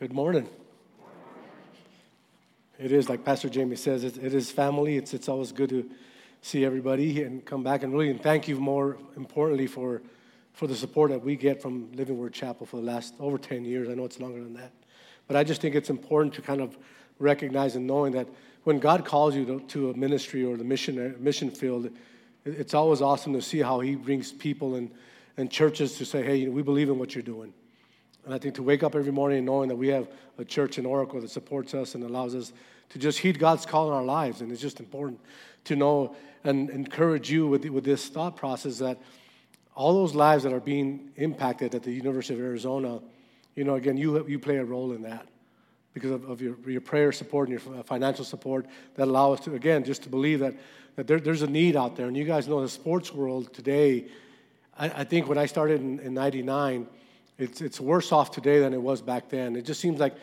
Good morning. It is, like Pastor Jamie says, it, it is family. It's, it's always good to see everybody and come back and really and thank you more importantly for, for the support that we get from Living Word Chapel for the last over 10 years. I know it's longer than that. But I just think it's important to kind of recognize and knowing that when God calls you to, to a ministry or the mission, uh, mission field, it, it's always awesome to see how He brings people and, and churches to say, hey, we believe in what you're doing. And I think to wake up every morning knowing that we have a church in Oracle that supports us and allows us to just heed God's call in our lives. And it's just important to know and encourage you with, with this thought process that all those lives that are being impacted at the University of Arizona, you know, again, you, you play a role in that because of, of your, your prayer support and your financial support that allow us to, again, just to believe that, that there, there's a need out there. And you guys know the sports world today, I, I think when I started in, in 99, it's, it's worse off today than it was back then. It just seems like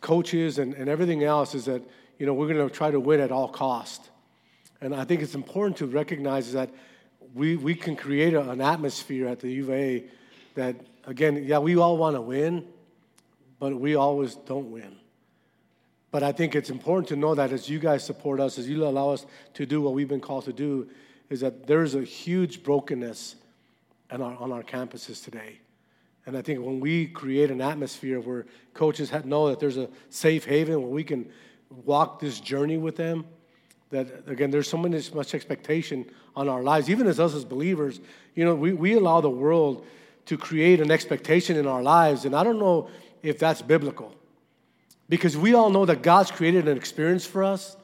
coaches and, and everything else is that, you know, we're going to try to win at all cost. And I think it's important to recognize that we, we can create a, an atmosphere at the U of A that, again, yeah, we all want to win, but we always don't win. But I think it's important to know that as you guys support us, as you allow us to do what we've been called to do, is that there's a huge brokenness our, on our campuses today. And I think when we create an atmosphere where coaches know that there's a safe haven where we can walk this journey with them, that again, there's so much, much expectation on our lives, even as us as believers. You know, we, we allow the world to create an expectation in our lives, and I don't know if that's biblical. Because we all know that God's created an experience for us,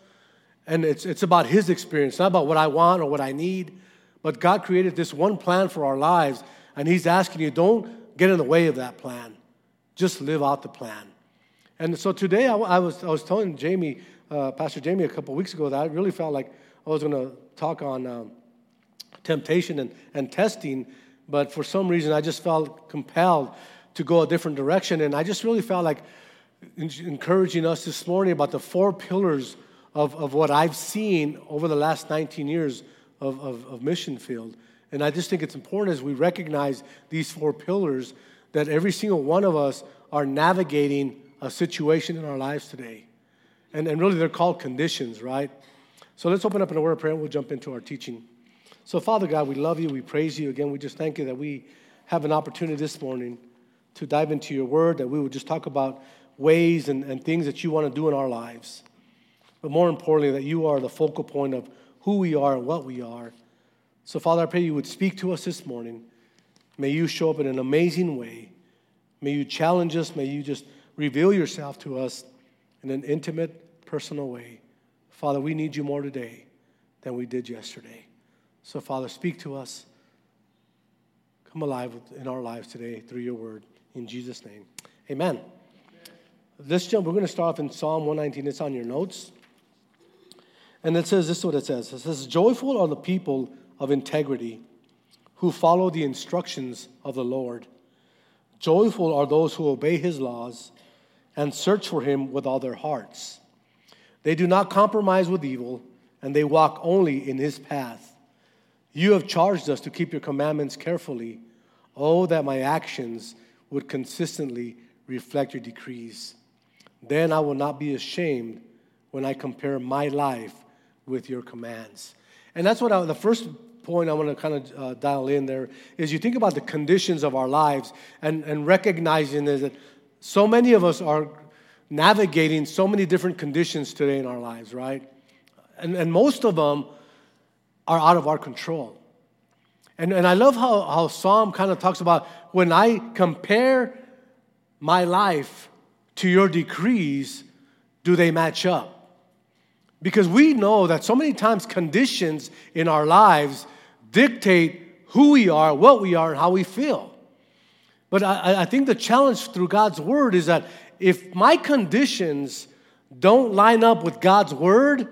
and it's, it's about His experience, not about what I want or what I need. But God created this one plan for our lives, and He's asking you, don't get in the way of that plan. Just live out the plan. And so today I, I was, I was telling Jamie, uh, Pastor Jamie, a couple weeks ago that I really felt like I was going to talk on um, temptation and, and testing, but for some reason I just felt compelled to go a different direction. And I just really felt like encouraging us this morning about the four pillars of, of what I've seen over the last 19 years of, of, of mission field. And I just think it's important as we recognize these four pillars that every single one of us are navigating a situation in our lives today. And, and really, they're called conditions, right? So let's open up in a word of prayer and we'll jump into our teaching. So, Father God, we love you. We praise you. Again, we just thank you that we have an opportunity this morning to dive into your word, that we would just talk about ways and, and things that you want to do in our lives. But more importantly, that you are the focal point of who we are and what we are. So, Father, I pray you would speak to us this morning. May you show up in an amazing way. May you challenge us. May you just reveal yourself to us in an intimate, personal way. Father, we need you more today than we did yesterday. So, Father, speak to us. Come alive in our lives today through your word. In Jesus' name, amen. Let's jump. We're going to start off in Psalm 119. It's on your notes. And it says this is what it says it says, Joyful are the people of integrity who follow the instructions of the Lord. Joyful are those who obey his laws and search for him with all their hearts. They do not compromise with evil, and they walk only in his path. You have charged us to keep your commandments carefully. Oh, that my actions would consistently reflect your decrees. Then I will not be ashamed when I compare my life with your commands. And that's what I, the first point I want to kind of uh, dial in there is you think about the conditions of our lives and, and recognizing that so many of us are navigating so many different conditions today in our lives, right? And, and most of them are out of our control. And, and I love how, how Psalm kind of talks about when I compare my life to your decrees, do they match up? Because we know that so many times conditions in our lives dictate who we are, what we are, and how we feel. But I, I think the challenge through God's word is that if my conditions don't line up with God's word,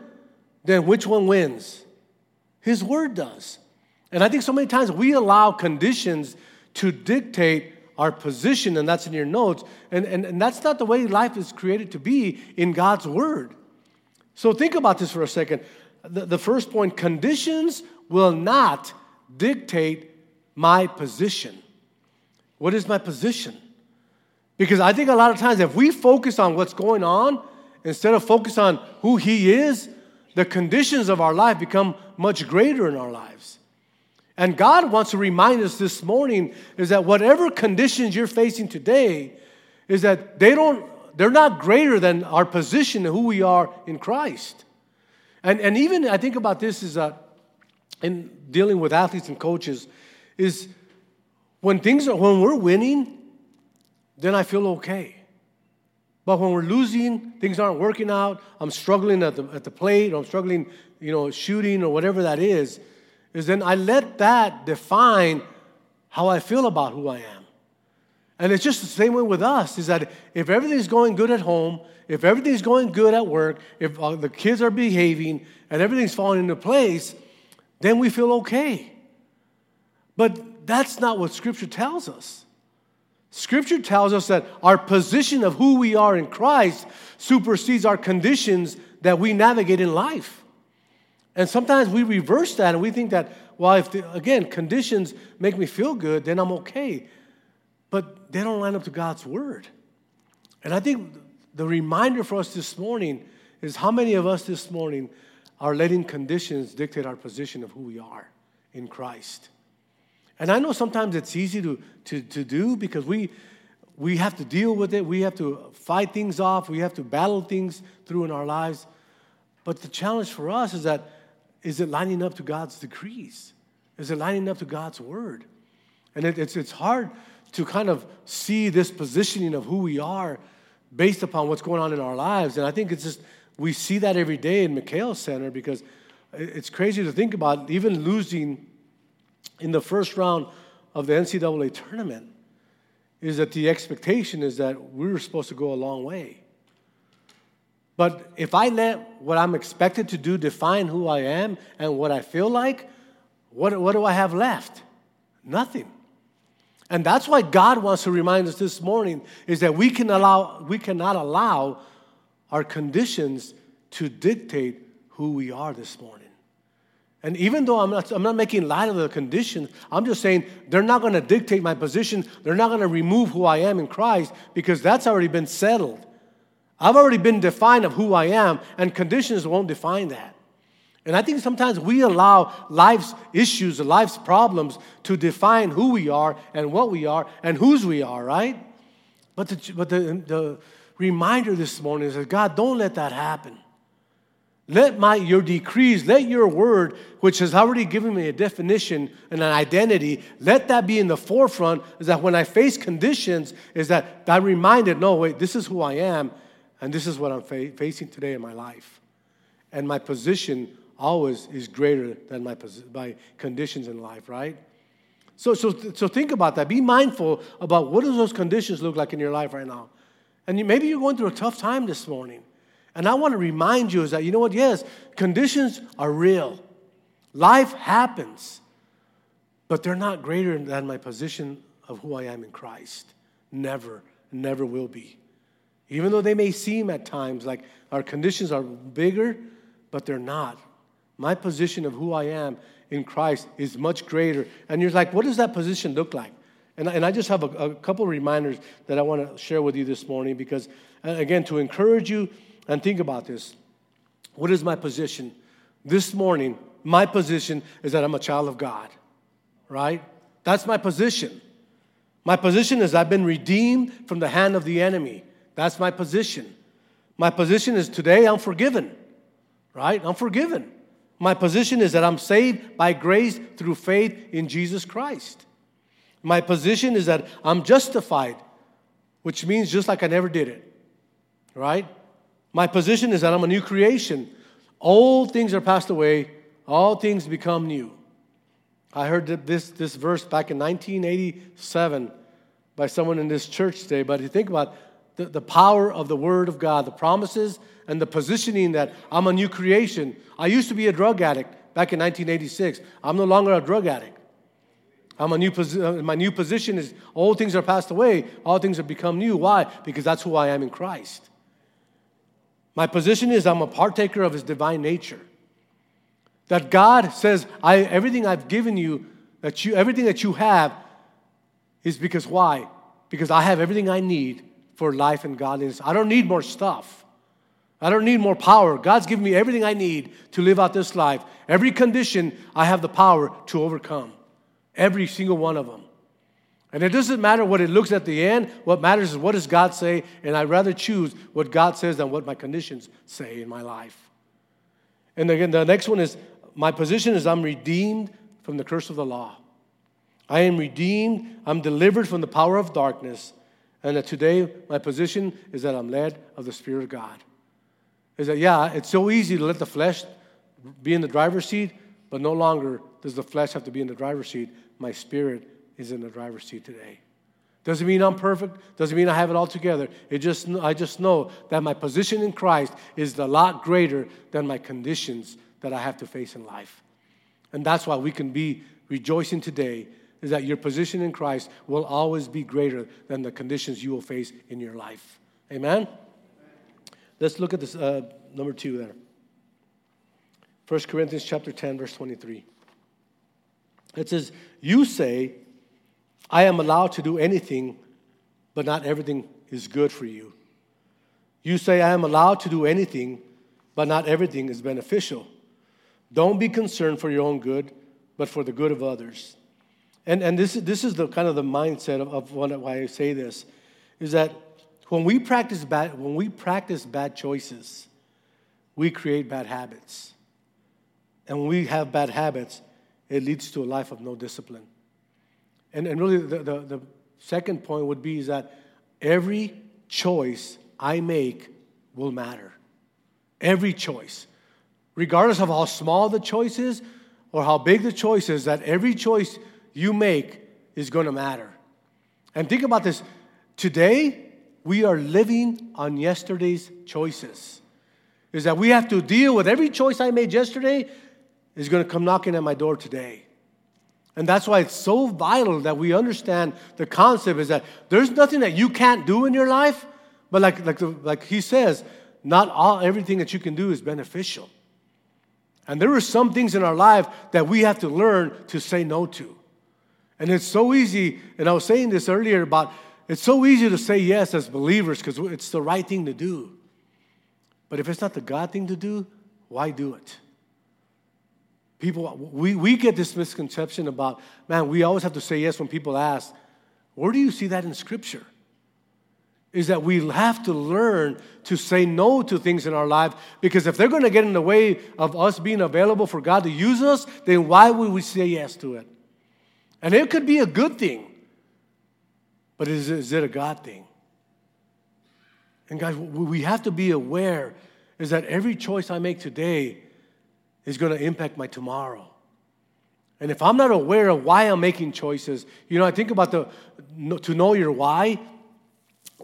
then which one wins? His word does. And I think so many times we allow conditions to dictate our position, and that's in your notes. And, and, and that's not the way life is created to be in God's word. So think about this for a second. The, the first point conditions will not dictate my position. What is my position? Because I think a lot of times if we focus on what's going on instead of focus on who He is, the conditions of our life become much greater in our lives. And God wants to remind us this morning is that whatever conditions you're facing today, is that they don't, they're not greater than our position and who we are in Christ. And, and even I think about this is that in dealing with athletes and coaches, is when things are, when we're winning, then I feel okay. But when we're losing, things aren't working out, I'm struggling at the, at the plate, or I'm struggling, you know, shooting or whatever that is, is then I let that define how I feel about who I am. And it's just the same way with us is that if everything's going good at home, if everything's going good at work, if the kids are behaving and everything's falling into place, then we feel okay. But that's not what Scripture tells us. Scripture tells us that our position of who we are in Christ supersedes our conditions that we navigate in life. And sometimes we reverse that and we think that, well, if, the, again, conditions make me feel good, then I'm okay. But they don't line up to God's word. And I think the reminder for us this morning is how many of us this morning are letting conditions dictate our position of who we are in Christ. And I know sometimes it's easy to, to, to do because we, we have to deal with it. We have to fight things off. We have to battle things through in our lives. But the challenge for us is that is it lining up to God's decrees? Is it lining up to God's word? And it, it's, it's hard to kind of see this positioning of who we are based upon what's going on in our lives. And I think it's just, we see that every day in McKale Center because it's crazy to think about even losing in the first round of the NCAA tournament is that the expectation is that we were supposed to go a long way. But if I let what I'm expected to do define who I am and what I feel like, what, what do I have left? Nothing. And that's why God wants to remind us this morning is that we, can allow, we cannot allow our conditions to dictate who we are this morning. And even though I'm not, I'm not making light of the conditions, I'm just saying they're not going to dictate my position. They're not going to remove who I am in Christ because that's already been settled. I've already been defined of who I am, and conditions won't define that. And I think sometimes we allow life's issues, life's problems to define who we are and what we are and whose we are, right? But the, but the, the reminder this morning is that God, don't let that happen. Let my your decrees, let your word, which has already given me a definition and an identity, let that be in the forefront. Is that when I face conditions, is that I'm reminded, no, wait, this is who I am, and this is what I'm fa- facing today in my life, and my position always is greater than my my conditions in life, right? So, so, so think about that. Be mindful about what do those conditions look like in your life right now, and maybe you're going through a tough time this morning. And I want to remind you is that, you know what? Yes, conditions are real. Life happens, but they're not greater than my position of who I am in Christ. Never, never will be. Even though they may seem at times like our conditions are bigger, but they're not. My position of who I am in Christ is much greater. And you're like, what does that position look like? And, and I just have a, a couple of reminders that I want to share with you this morning because, uh, again, to encourage you and think about this. What is my position? This morning, my position is that I'm a child of God, right? That's my position. My position is I've been redeemed from the hand of the enemy. That's my position. My position is today I'm forgiven, right? I'm forgiven. My position is that I'm saved by grace through faith in Jesus Christ. My position is that I'm justified, which means just like I never did it, right? My position is that I'm a new creation. Old things are passed away, all things become new. I heard this, this verse back in 1987 by someone in this church today, but you think about the, the power of the Word of God, the promises and the positioning that I'm a new creation. I used to be a drug addict back in 1986. I'm no longer a drug addict. I'm a new posi- uh, my new position is old things are passed away, all things have become new. Why? Because that's who I am in Christ. My position is I'm a partaker of his divine nature. That God says, I, everything I've given you, that you, everything that you have is because why? Because I have everything I need for life and godliness. I don't need more stuff. I don't need more power. God's given me everything I need to live out this life. Every condition, I have the power to overcome. Every single one of them. And it doesn't matter what it looks at the end. What matters is what does God say, and I'd rather choose what God says than what my conditions say in my life. And again, the next one is my position is I'm redeemed from the curse of the law. I am redeemed, I'm delivered from the power of darkness, and that today my position is that I'm led of the Spirit of God. Is that, yeah, it's so easy to let the flesh be in the driver's seat, but no longer does the flesh have to be in the driver's seat. My spirit is in the driver's seat today. Doesn't mean I'm perfect. Doesn't mean I have it all together. It just, I just know that my position in Christ is a lot greater than my conditions that I have to face in life. And that's why we can be rejoicing today is that your position in Christ will always be greater than the conditions you will face in your life. Amen? Let's look at this uh, number two there. 1 Corinthians chapter 10, verse 23. It says, You say, I am allowed to do anything, but not everything is good for you. You say, I am allowed to do anything, but not everything is beneficial. Don't be concerned for your own good, but for the good of others. And, and this, this is the kind of the mindset of, of why I say this, is that when we practice bad, when we practice bad choices, we create bad habits. And when we have bad habits, it leads to a life of no discipline. And, and really, the, the, the second point would be is that every choice I make will matter. Every choice. Regardless of how small the choice is or how big the choice is, that every choice you make is going to matter. And think about this today, we are living on yesterday's choices. Is that we have to deal with every choice I made yesterday is going to come knocking at my door today. And that's why it's so vital that we understand the concept is that there's nothing that you can't do in your life, but like, like, the, like he says, not all everything that you can do is beneficial. And there are some things in our life that we have to learn to say no to. And it's so easy, and I was saying this earlier about it's so easy to say yes as believers because it's the right thing to do. But if it's not the God thing to do, why do it? People, we, we get this misconception about, man, we always have to say yes when people ask, where do you see that in Scripture? Is that we have to learn to say no to things in our life because if they're going to get in the way of us being available for God to use us, then why would we say yes to it? And it could be a good thing, but is, is it a God thing? And guys, we have to be aware is that every choice I make today is going to impact my tomorrow. And if I'm not aware of why I'm making choices, you know, I think about the to know your why.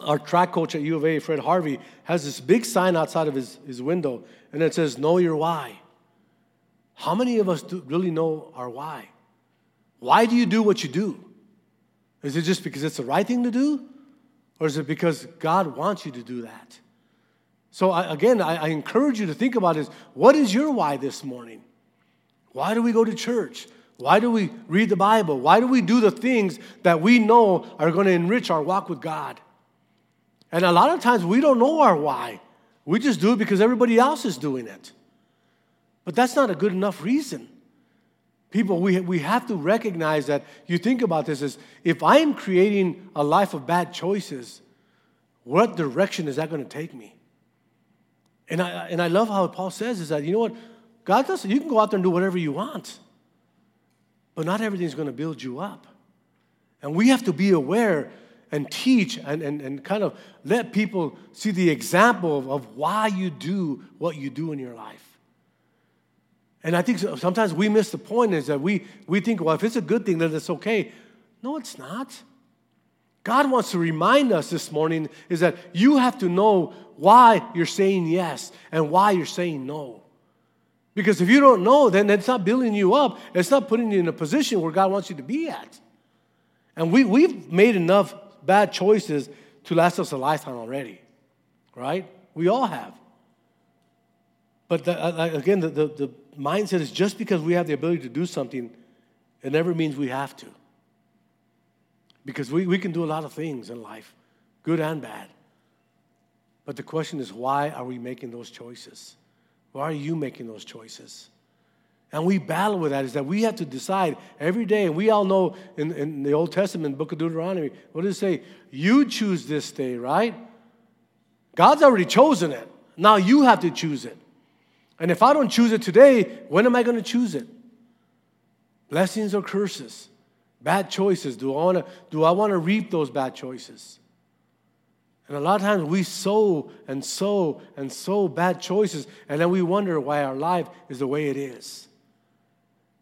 Our track coach at U of A, Fred Harvey, has this big sign outside of his, his window, and it says, Know your why. How many of us do really know our why? Why do you do what you do? Is it just because it's the right thing to do? Or is it because God wants you to do that? So, I, again, I, I encourage you to think about is what is your why this morning? Why do we go to church? Why do we read the Bible? Why do we do the things that we know are going to enrich our walk with God? And a lot of times we don't know our why. We just do it because everybody else is doing it. But that's not a good enough reason. People, we, we have to recognize that you think about this as if I am creating a life of bad choices, what direction is that going to take me? And I, and I love how Paul says is that, you know what? God does, you can go out there and do whatever you want, but not everything's going to build you up. And we have to be aware and teach and, and, and kind of let people see the example of, of why you do what you do in your life. And I think sometimes we miss the point is that we, we think, well, if it's a good thing, then it's okay. No, it's not. God wants to remind us this morning is that you have to know why you're saying yes and why you're saying no. Because if you don't know, then it's not building you up. It's not putting you in a position where God wants you to be at. And we, we've made enough bad choices to last us a lifetime already, right? We all have. But the, uh, again, the, the, the mindset is just because we have the ability to do something, it never means we have to. Because we, we can do a lot of things in life, good and bad. But the question is, why are we making those choices? Why are you making those choices? And we battle with that is that we have to decide every day. And we all know in, in the Old Testament, book of Deuteronomy, what does it say? You choose this day, right? God's already chosen it. Now you have to choose it. And if I don't choose it today, when am I going to choose it? Blessings or curses? Bad choices. Do I want to do I want to reap those bad choices? And a lot of times we sow and sow and sow bad choices, and then we wonder why our life is the way it is.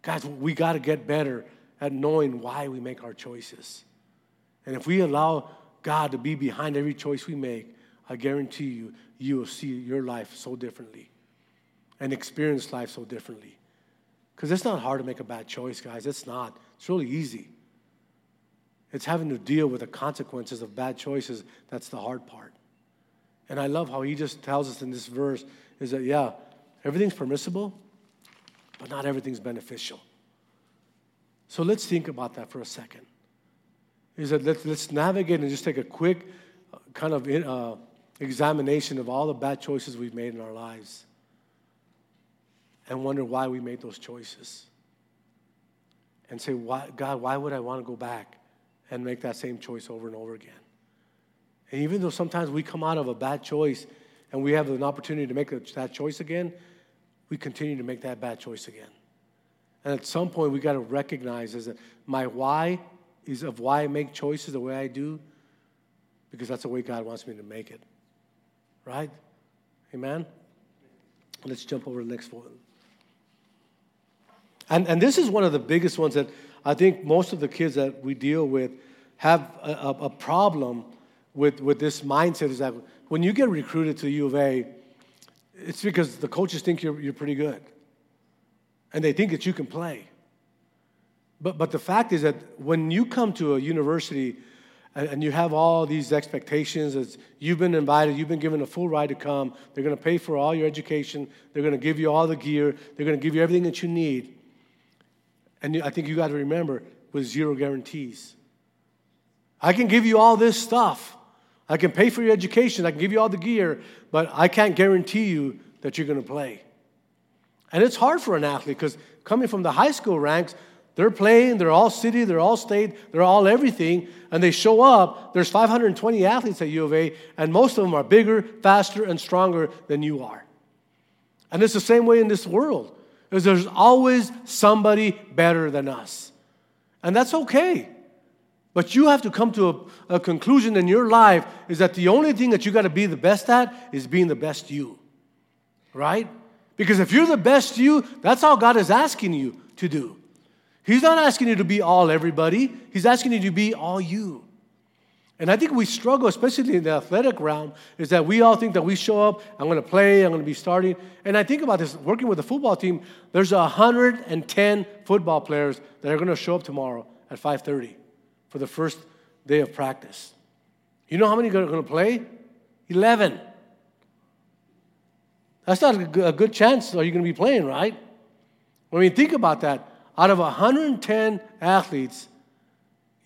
Guys, we got to get better at knowing why we make our choices. And if we allow God to be behind every choice we make, I guarantee you, you will see your life so differently and experience life so differently. Because it's not hard to make a bad choice, guys. It's not. It's really easy. It's having to deal with the consequences of bad choices that's the hard part. And I love how he just tells us in this verse is that, yeah, everything's permissible, but not everything's beneficial. So let's think about that for a second. Is that let's, let's navigate and just take a quick uh, kind of uh, examination of all the bad choices we've made in our lives and wonder why we made those choices. And say, why, God, why would I want to go back? and make that same choice over and over again. And even though sometimes we come out of a bad choice and we have an opportunity to make that choice again, we continue to make that bad choice again. And at some point, we got to recognize is that my why is of why I make choices the way I do, because that's the way God wants me to make it. Right? Amen? Let's jump over to the next one. And, and this is one of the biggest ones that I think most of the kids that we deal with have a, a, a problem with, with this mindset is that when you get recruited to U of A, it's because the coaches think you're, you're pretty good and they think that you can play. But, but the fact is that when you come to a university and, and you have all these expectations, as you've been invited, you've been given a full ride to come, they're going to pay for all your education, they're going to give you all the gear, they're going to give you everything that you need. And I think you got to remember with zero guarantees. I can give you all this stuff. I can pay for your education. I can give you all the gear, but I can't guarantee you that you're going to play. And it's hard for an athlete because coming from the high school ranks, they're playing, they're all city, they're all state, they're all everything, and they show up. There's 520 athletes at U of A, and most of them are bigger, faster, and stronger than you are. And it's the same way in this world is there's always somebody better than us. And that's okay. But you have to come to a, a conclusion in your life is that the only thing that you got to be the best at is being the best you. Right? Because if you're the best you, that's all God is asking you to do. He's not asking you to be all everybody, He's asking you to be all you. And I think we struggle, especially in the athletic realm, is that we all think that we show up, I'm going to play, I'm going to be starting. And I think about this working with the football team, there's 110 football players that are going to show up tomorrow at 5:30 for the first day of practice. You know how many are going to play? 11. That's not a good chance are you going to be playing, right? I mean, think about that, out of 110 athletes,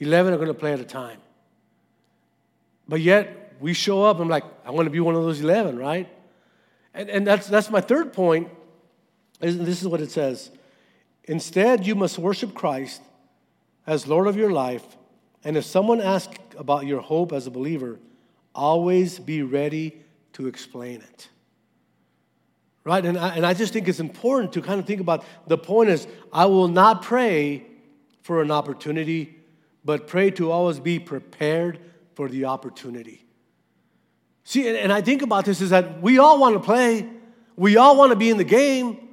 11 are going to play at a time. But yet we show up, I'm like, I want to be one of those 11, right? And, and that's, that's my third point. Is, this is what it says Instead, you must worship Christ as Lord of your life. And if someone asks about your hope as a believer, always be ready to explain it. Right? And I, and I just think it's important to kind of think about the point is, I will not pray for an opportunity, but pray to always be prepared for the opportunity. See, and, and I think about this is that we all want to play, we all want to be in the game,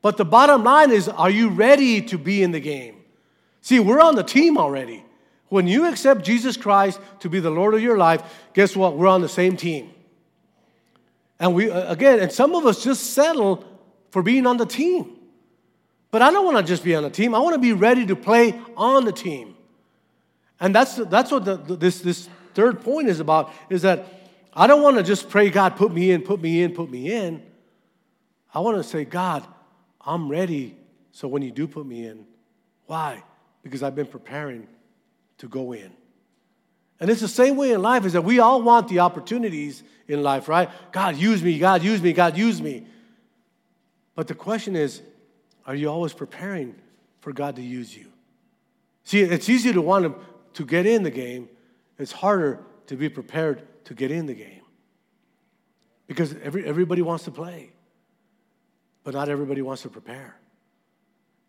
but the bottom line is are you ready to be in the game? See, we're on the team already. When you accept Jesus Christ to be the Lord of your life, guess what? We're on the same team. And we, again, and some of us just settle for being on the team. But I don't want to just be on the team. I want to be ready to play on the team. And that's, that's what the, this, this third point is about, is that I don't want to just pray, God, put me in, put me in, put me in. I want to say, God, I'm ready so when you do put me in. Why? Because I've been preparing to go in. And it's the same way in life is that we all want the opportunities in life, right? God, use me, God, use me, God, use me. But the question is, are you always preparing for God to use you? See, it's easy to want to, to get in the game, it's harder to be prepared to get in the game. Because every, everybody wants to play, but not everybody wants to prepare.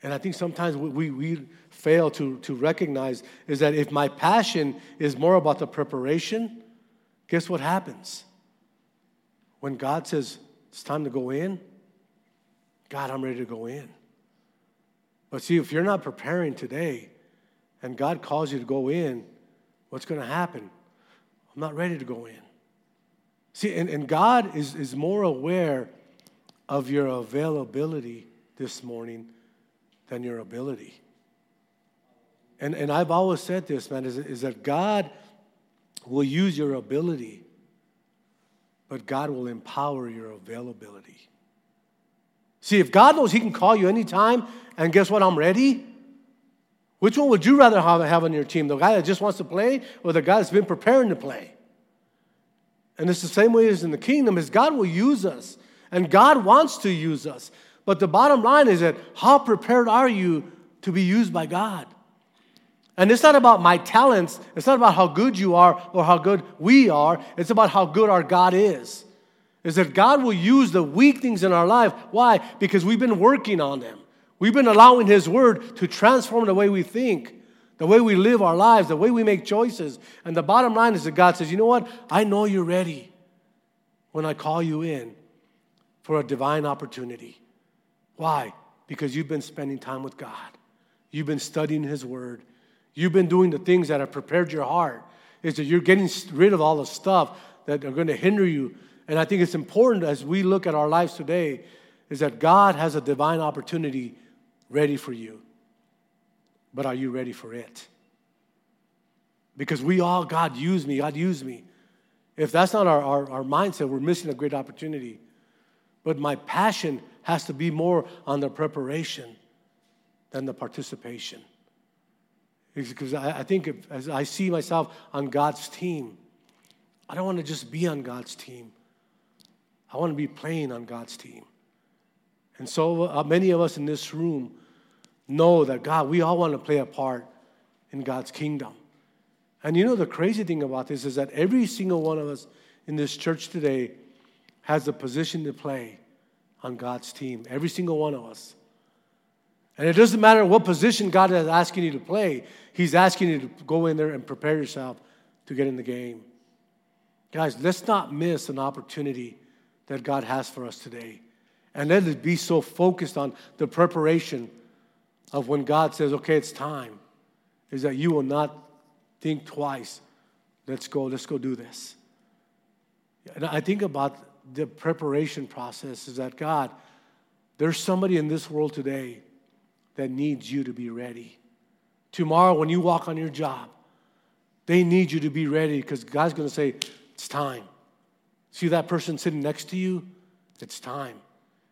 And I think sometimes we, we fail to, to recognize is that if my passion is more about the preparation, guess what happens? When God says it's time to go in, God, I'm ready to go in. But see, if you're not preparing today and God calls you to go in, what's going to happen? I'm not ready to go in. See, and, and God is, is more aware of your availability this morning than your ability. And, and I've always said this, man, is, is that God will use your ability, but God will empower your availability. See, if God knows He can call you anytime, and guess what? I'm ready. Which one would you rather have, on your team? The guy that just wants to play or the guy that's been preparing to play? And it's the same way as in the kingdom is God will use us and God wants to use us. But the bottom line is that how prepared are you to be used by God? And it's not about my talents, it's not about how good you are or how good we are, it's about how good our God is is that God will use the weak things in our life. Why? Because we've been working on them. We've been allowing His Word to transform the way we think, the way we live our lives, the way we make choices. And the bottom line is that God says, you know what? I know you're ready when I call you in for a divine opportunity. Why? Because you've been spending time with God, you've been studying His Word, you've been doing the things that have prepared your heart. Is that you're getting rid of all the stuff that are going to hinder you and I think it's important as we look at our lives today is that God has a divine opportunity ready for you. But are you ready for it? Because we all, God, use me, God, use me. If that's not our, our, our mindset, we're missing a great opportunity. But my passion has to be more on the preparation than the participation. Because I, I think if, as I see myself on God's team, I don't want to just be on God's team. I want to be playing on God's team. And so uh, many of us in this room know that God, we all want to play a part in God's kingdom. And you know, the crazy thing about this is that every single one of us in this church today has a position to play on God's team. Every single one of us. And it doesn't matter what position God is asking you to play, He's asking you to go in there and prepare yourself to get in the game. Guys, let's not miss an opportunity that God has for us today. And let us be so focused on the preparation of when God says, okay, it's time, is that you will not think twice. Let's go, let's go do this. And I think about the preparation process is that God, there's somebody in this world today that needs you to be ready. Tomorrow, when you walk on your job, they need you to be ready because God's going to say, It's time. See that person sitting next to you? It's time.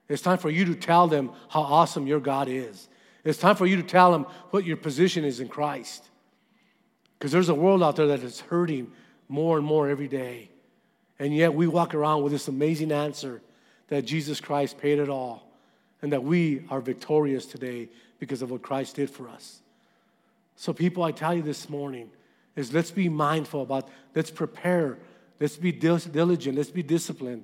It's time for you to tell them how awesome your God is. It's time for you to tell them what your position is in Christ. Because there's a world out there that is hurting more and more every day. And yet we walk around with this amazing answer that Jesus Christ paid it all and that we are victorious today because of what Christ did for us. So, people, I tell you this morning is let's be mindful about, let's prepare Let's be diligent. Let's be disciplined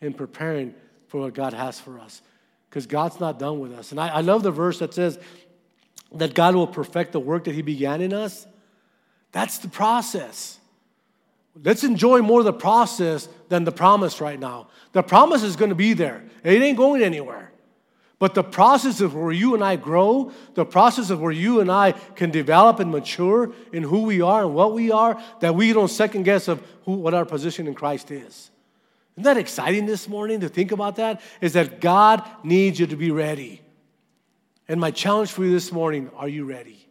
in preparing for what God has for us. Because God's not done with us. And I, I love the verse that says that God will perfect the work that He began in us. That's the process. Let's enjoy more the process than the promise right now. The promise is going to be there, it ain't going anywhere. But the process of where you and I grow, the process of where you and I can develop and mature in who we are and what we are, that we don't second guess of who, what our position in Christ is. Isn't that exciting this morning to think about that? Is that God needs you to be ready. And my challenge for you this morning are you ready?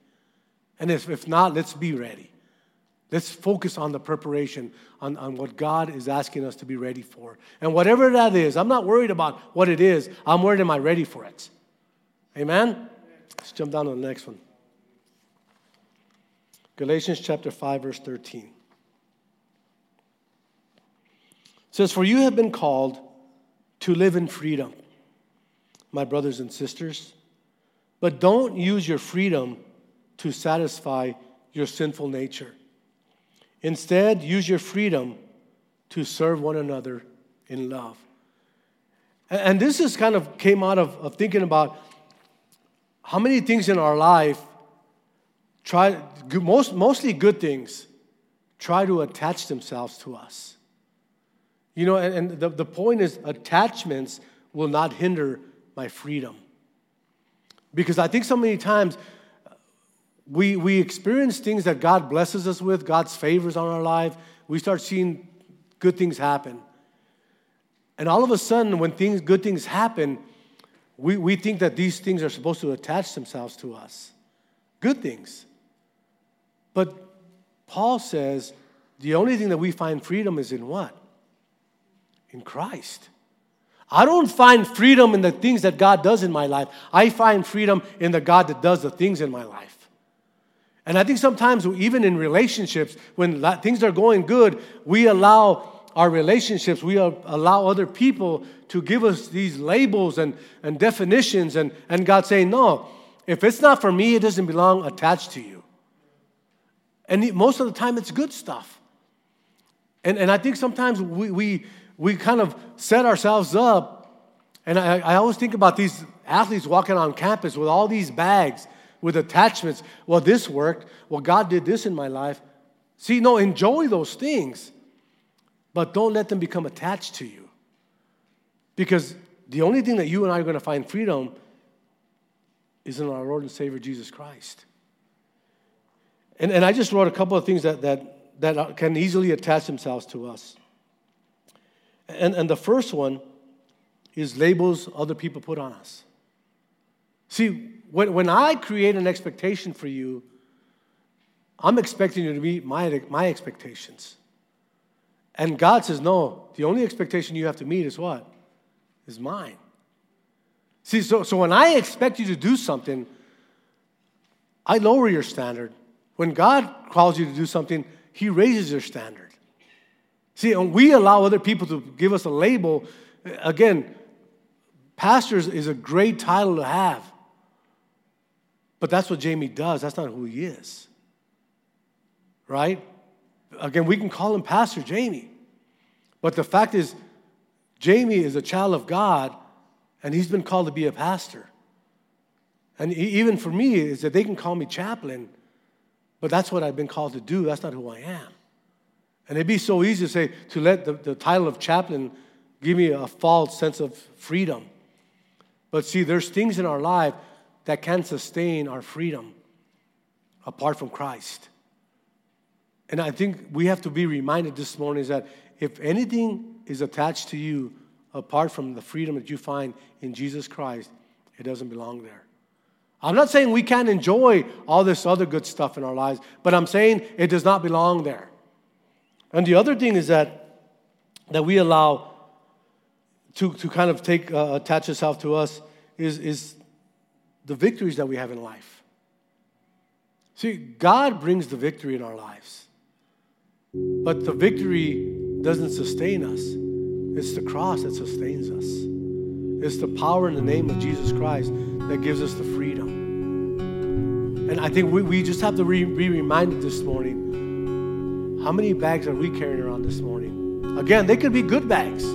And if, if not, let's be ready. Let's focus on the preparation, on, on what God is asking us to be ready for. And whatever that is, I'm not worried about what it is. I'm worried, am I ready for it? Amen? Let's jump down to the next one. Galatians chapter 5, verse 13. It says, For you have been called to live in freedom, my brothers and sisters. But don't use your freedom to satisfy your sinful nature. Instead, use your freedom to serve one another in love. And this is kind of came out of, of thinking about how many things in our life try, most, mostly good things, try to attach themselves to us. You know, and, and the, the point is, attachments will not hinder my freedom. Because I think so many times uh, we, we experience things that God blesses us with, God's favors on our life. We start seeing good things happen. And all of a sudden, when things, good things happen, we, we think that these things are supposed to attach themselves to us. Good things. But Paul says the only thing that we find freedom is in what? In Christ. I don't find freedom in the things that God does in my life. I find freedom in the God that does the things in my life. And I think sometimes, even in relationships, when things are going good, we allow our relationships, we allow other people to give us these labels and, and definitions, and, and God saying, No, if it's not for me, it doesn't belong attached to you. And most of the time, it's good stuff. And, and I think sometimes we, we, we kind of set ourselves up, and I, I always think about these athletes walking on campus with all these bags with attachments. Well, this worked. Well, God did this in my life. See, no, enjoy those things, but don't let them become attached to you. Because the only thing that you and I are going to find freedom is in our Lord and Savior Jesus Christ. And, and I just wrote a couple of things that, that, that can easily attach themselves to us. And, and the first one is labels other people put on us. See, when, when I create an expectation for you, I'm expecting you to meet my, my expectations. And God says, no, the only expectation you have to meet is what? Is mine. See, so, so when I expect you to do something, I lower your standard. When God calls you to do something, He raises your standard. See, and we allow other people to give us a label. Again, pastors is a great title to have. But that's what Jamie does. That's not who he is. Right? Again, we can call him Pastor Jamie. But the fact is, Jamie is a child of God, and he's been called to be a pastor. And even for me, is that they can call me chaplain, but that's what I've been called to do. That's not who I am. And it'd be so easy to say, to let the, the title of chaplain give me a false sense of freedom. But see, there's things in our life that can sustain our freedom apart from Christ. And I think we have to be reminded this morning is that if anything is attached to you apart from the freedom that you find in Jesus Christ, it doesn't belong there. I'm not saying we can't enjoy all this other good stuff in our lives, but I'm saying it does not belong there. And the other thing is that that we allow to, to kind of take uh, attach itself to us is, is the victories that we have in life. See, God brings the victory in our lives. But the victory doesn't sustain us. It's the cross that sustains us. It's the power in the name of Jesus Christ that gives us the freedom. And I think we, we just have to re, be reminded this morning how many bags are we carrying around this morning? Again, they could be good bags,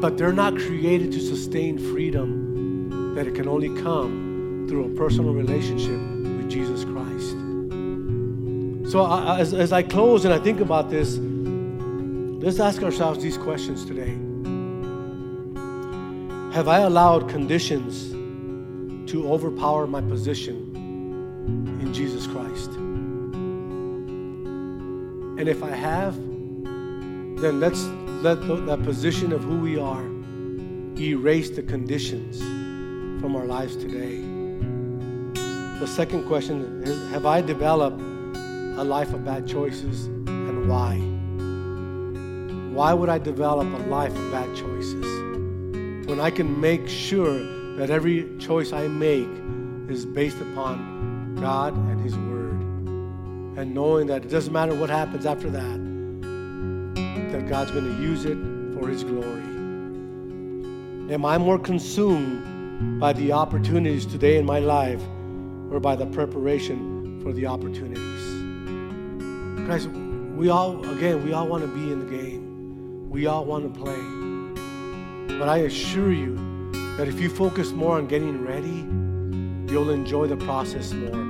but they're not created to sustain freedom that it can only come through a personal relationship with Jesus Christ. So, I, as, as I close and I think about this, let's ask ourselves these questions today Have I allowed conditions to overpower my position in Jesus Christ? And if I have, then let's let that position of who we are erase the conditions from our lives today. The second question is Have I developed a life of bad choices and why? Why would I develop a life of bad choices when I can make sure that every choice I make is based upon God and His Word? And knowing that it doesn't matter what happens after that, that God's going to use it for His glory. Am I more consumed by the opportunities today in my life or by the preparation for the opportunities? Guys, we all, again, we all want to be in the game. We all want to play. But I assure you that if you focus more on getting ready, you'll enjoy the process more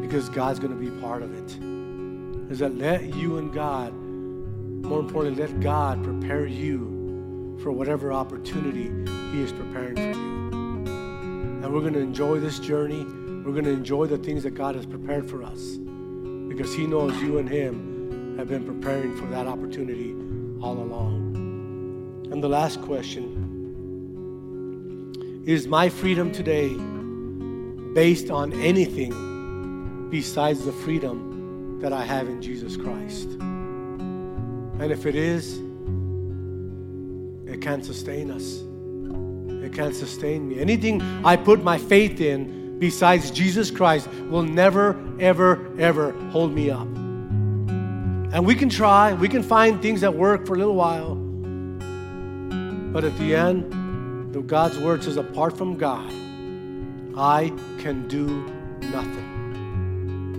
because God's going to be part of it. Is that let you and God, more importantly, let God prepare you for whatever opportunity He is preparing for you. And we're going to enjoy this journey. We're going to enjoy the things that God has prepared for us because He knows you and Him have been preparing for that opportunity all along. And the last question is my freedom today based on anything besides the freedom that I have in Jesus Christ? And if it is, it can't sustain us. It can't sustain me. Anything I put my faith in besides Jesus Christ will never, ever, ever hold me up. And we can try, we can find things that work for a little while. But at the end, God's word says, apart from God, I can do nothing.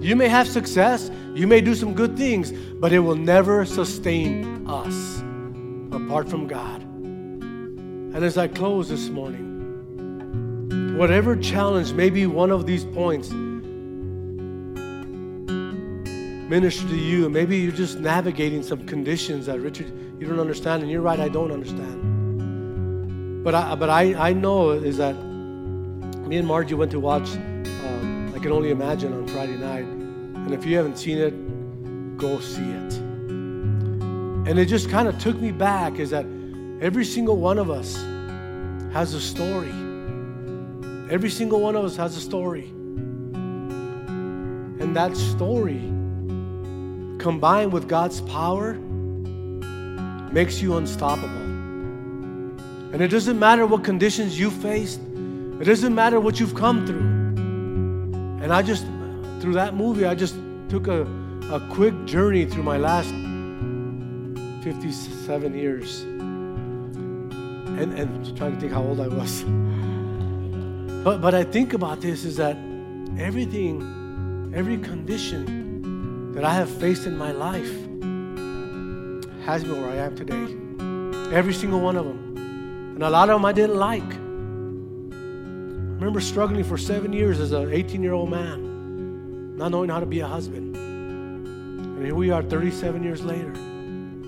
You may have success, you may do some good things, but it will never sustain us apart from God. And as I close this morning, whatever challenge, may be one of these points minister to you. Maybe you're just navigating some conditions that Richard you don't understand, and you're right, I don't understand. But I but I, I know is that me and Margie went to watch can only imagine on Friday night. And if you haven't seen it, go see it. And it just kind of took me back is that every single one of us has a story. Every single one of us has a story. And that story, combined with God's power, makes you unstoppable. And it doesn't matter what conditions you faced, it doesn't matter what you've come through. And I just, through that movie, I just took a, a quick journey through my last 57 years. And, and trying to think how old I was. But, but I think about this is that everything, every condition that I have faced in my life has me where I am today. Every single one of them. And a lot of them I didn't like. Remember struggling for seven years as an 18 year old man, not knowing how to be a husband. And here we are 37 years later,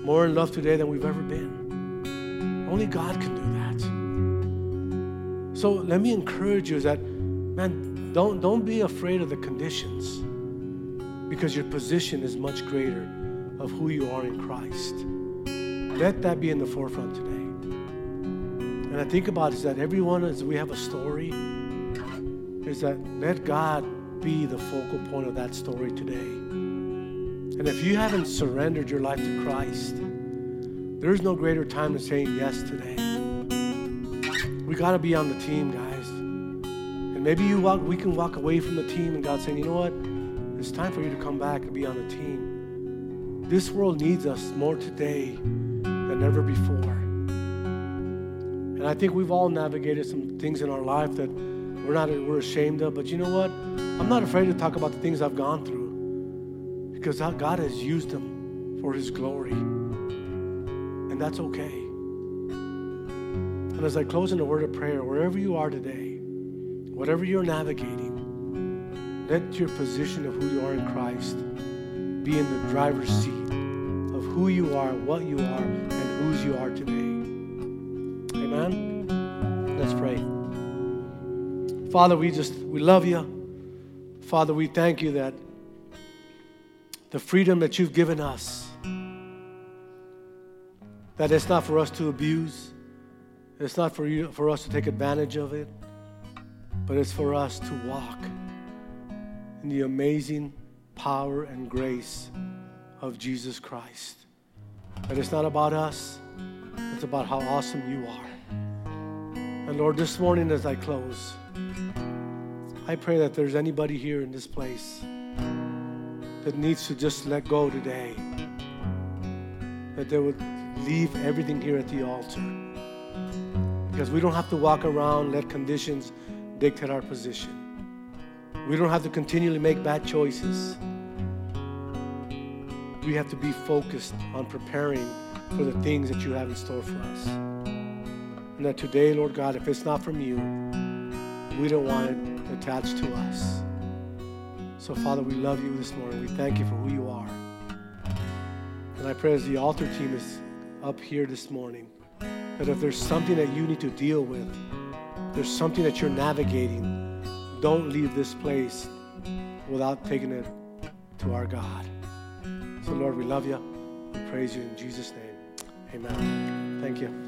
more in love today than we've ever been. Only God can do that. So let me encourage you is that, man, don't, don't be afraid of the conditions because your position is much greater of who you are in Christ. Let that be in the forefront today. And I think about is that everyone is we have a story, is that let God be the focal point of that story today. And if you haven't surrendered your life to Christ, there's no greater time than saying yes today. We got to be on the team, guys. And maybe you walk, we can walk away from the team and God saying, you know what? It's time for you to come back and be on the team. This world needs us more today than ever before. And I think we've all navigated some things in our life that we're not we're ashamed of. But you know what? I'm not afraid to talk about the things I've gone through because God has used them for His glory, and that's okay. And as I close in a word of prayer, wherever you are today, whatever you're navigating, let your position of who you are in Christ be in the driver's seat of who you are, what you are, and whose you are today. Father, we just, we love you. Father, we thank you that the freedom that you've given us, that it's not for us to abuse, it's not for, you, for us to take advantage of it, but it's for us to walk in the amazing power and grace of Jesus Christ. That it's not about us, it's about how awesome you are. And Lord, this morning as I close, I pray that there's anybody here in this place that needs to just let go today, that they would leave everything here at the altar. Because we don't have to walk around, let conditions dictate our position. We don't have to continually make bad choices. We have to be focused on preparing for the things that you have in store for us. And that today, Lord God, if it's not from you, we don't want it attached to us. So, Father, we love you this morning. We thank you for who you are. And I pray as the altar team is up here this morning, that if there's something that you need to deal with, there's something that you're navigating, don't leave this place without taking it to our God. So, Lord, we love you. We praise you in Jesus' name. Amen. Thank you.